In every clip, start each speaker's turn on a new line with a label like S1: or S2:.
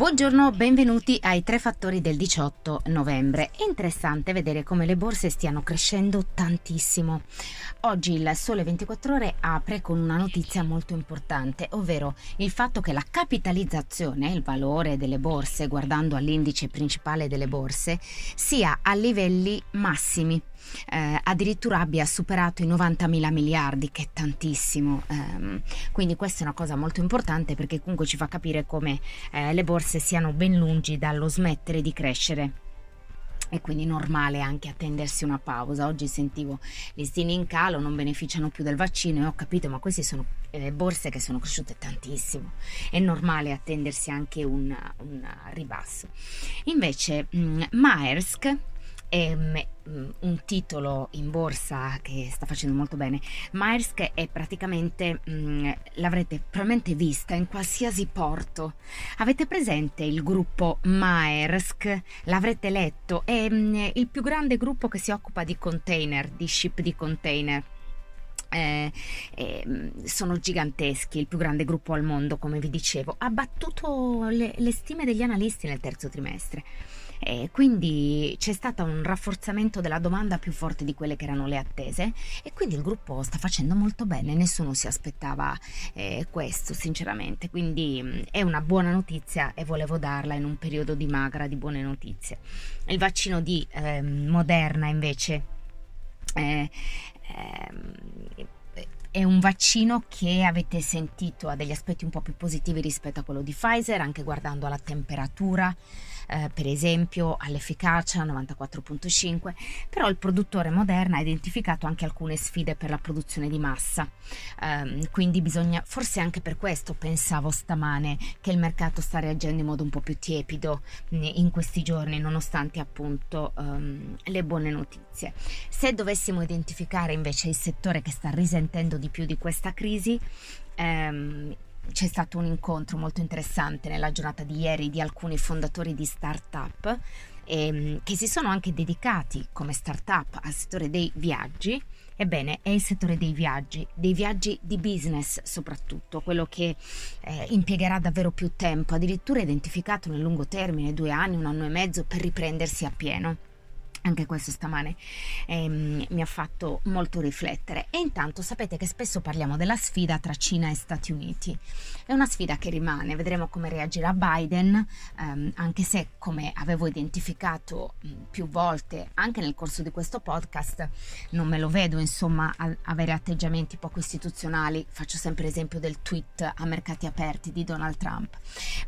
S1: Buongiorno, benvenuti ai tre fattori del 18 novembre. È interessante vedere come le borse stiano crescendo tantissimo. Oggi il Sole 24 ore apre con una notizia molto importante, ovvero il fatto che la capitalizzazione, il valore delle borse, guardando all'indice principale delle borse, sia a livelli massimi eh, addirittura abbia superato i 90 mila miliardi, che è tantissimo. Eh, quindi questa è una cosa molto importante perché comunque ci fa capire come eh, le borse siano ben lungi dallo smettere di crescere e quindi normale anche attendersi una pausa. Oggi sentivo listini in calo, non beneficiano più del vaccino e ho capito, ma queste sono eh, borse che sono cresciute tantissimo. È normale attendersi anche un, un ribasso. Invece mh, Maersk è mm, un titolo in borsa che sta facendo molto bene. Maersk è praticamente, mm, l'avrete probabilmente vista in qualsiasi porto. Avete presente il gruppo Maersk? L'avrete letto? È mm, il più grande gruppo che si occupa di container, di ship di container. Eh, eh, sono giganteschi, il più grande gruppo al mondo, come vi dicevo, ha battuto le, le stime degli analisti nel terzo trimestre. E quindi c'è stato un rafforzamento della domanda più forte di quelle che erano le attese. E quindi il gruppo sta facendo molto bene, nessuno si aspettava eh, questo sinceramente, quindi mh, è una buona notizia e volevo darla in un periodo di magra di buone notizie. Il vaccino di eh, Moderna invece eh, è un vaccino che avete sentito ha degli aspetti un po' più positivi rispetto a quello di Pfizer, anche guardando alla temperatura, eh, per esempio all'efficacia 94.5, però il produttore Moderna ha identificato anche alcune sfide per la produzione di massa, um, quindi bisogna, forse anche per questo pensavo stamane che il mercato sta reagendo in modo un po' più tiepido in questi giorni, nonostante appunto um, le buone notizie. Se dovessimo identificare invece il settore che sta risentendo di più di questa crisi, um, c'è stato un incontro molto interessante nella giornata di ieri di alcuni fondatori di start-up ehm, che si sono anche dedicati come start-up al settore dei viaggi. Ebbene, è il settore dei viaggi, dei viaggi di business soprattutto, quello che eh, impiegherà davvero più tempo, addirittura identificato nel lungo termine, due anni, un anno e mezzo, per riprendersi a pieno. Anche questo stamane ehm, mi ha fatto molto riflettere. E intanto sapete che spesso parliamo della sfida tra Cina e Stati Uniti. È una sfida che rimane, vedremo come reagirà Biden, ehm, anche se come avevo identificato mh, più volte anche nel corso di questo podcast, non me lo vedo insomma avere atteggiamenti poco istituzionali. Faccio sempre esempio del tweet a mercati aperti di Donald Trump.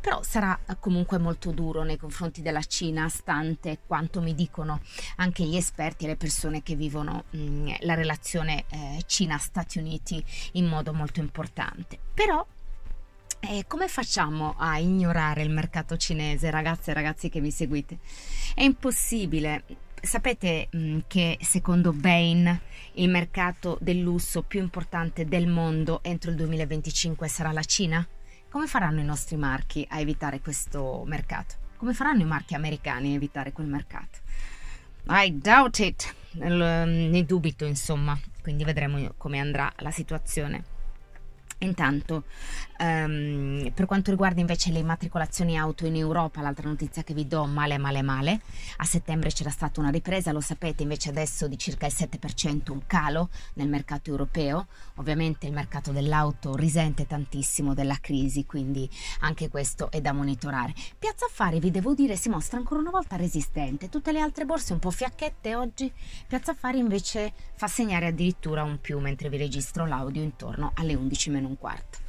S1: Però sarà comunque molto duro nei confronti della Cina, stante quanto mi dicono anche gli esperti e le persone che vivono mh, mm, la relazione eh, Cina-Stati Uniti in modo molto importante. Però eh, come facciamo a ignorare il mercato cinese, ragazze e ragazzi che mi seguite? È impossibile. Sapete mh, mm, che secondo Bain il mercato del lusso più importante del mondo entro il 2025 sarà la Cina? Come faranno i nostri marchi a evitare questo mercato? Come faranno i marchi americani a evitare quel mercato? I doubt it, ne dubito insomma, quindi vedremo come andrà la situazione. Intanto, um, per quanto riguarda invece le immatricolazioni auto in Europa, l'altra notizia che vi do, male, male, male, a settembre c'era stata una ripresa, lo sapete, invece adesso di circa il 7% un calo nel mercato europeo. Ovviamente il mercato dell'auto risente tantissimo della crisi, quindi anche questo è da monitorare. Piazza Affari, vi devo dire, si mostra ancora una volta resistente. Tutte le altre borse un po' fiacchette oggi, Piazza Affari invece fa segnare addirittura un più mentre vi registro l'audio intorno alle 11 meno un quarto.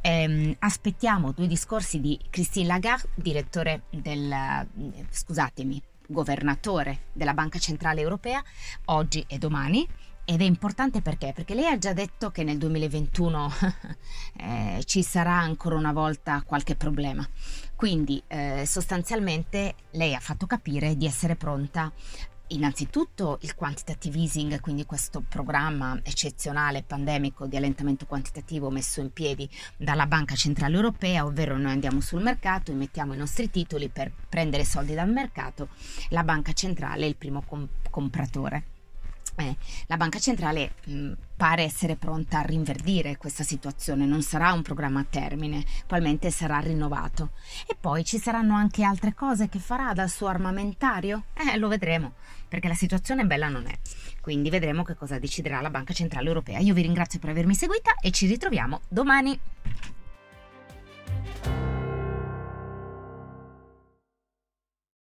S1: Ehm, aspettiamo due discorsi di Christine Lagarde, direttore del, eh, scusatemi, governatore della Banca Centrale Europea, oggi e domani. Ed è importante perché? Perché lei ha già detto che nel 2021 eh, ci sarà ancora una volta qualche problema. Quindi eh, sostanzialmente lei ha fatto capire di essere pronta innanzitutto il quantitative easing, quindi questo programma eccezionale pandemico di allentamento quantitativo messo in piedi dalla Banca Centrale Europea, ovvero noi andiamo sul mercato, emettiamo i nostri titoli per prendere soldi dal mercato, la Banca Centrale è il primo com- compratore. Eh, la banca centrale mh, pare essere pronta a rinverdire questa situazione, non sarà un programma a termine, probabilmente sarà rinnovato. E poi ci saranno anche altre cose che farà dal suo armamentario? Eh, lo vedremo, perché la situazione bella non è. Quindi vedremo che cosa deciderà la Banca Centrale Europea. Io vi ringrazio per avermi seguita e ci ritroviamo domani.